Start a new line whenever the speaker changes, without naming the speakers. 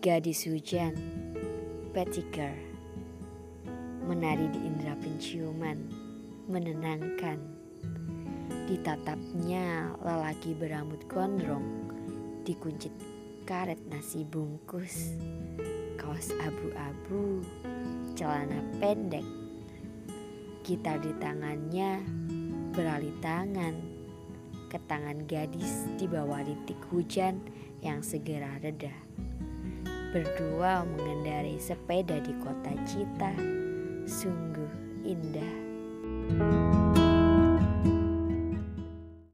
Gadis hujan, petiker, menari di indera penciuman, menenangkan. Ditatapnya lelaki berambut gondrong, dikuncit karet nasi bungkus, kaos abu-abu, celana pendek, gitar di tangannya beralih tangan. Ke tangan gadis di bawah rintik hujan yang segera reda berdua mengendarai sepeda di kota Cita sungguh indah.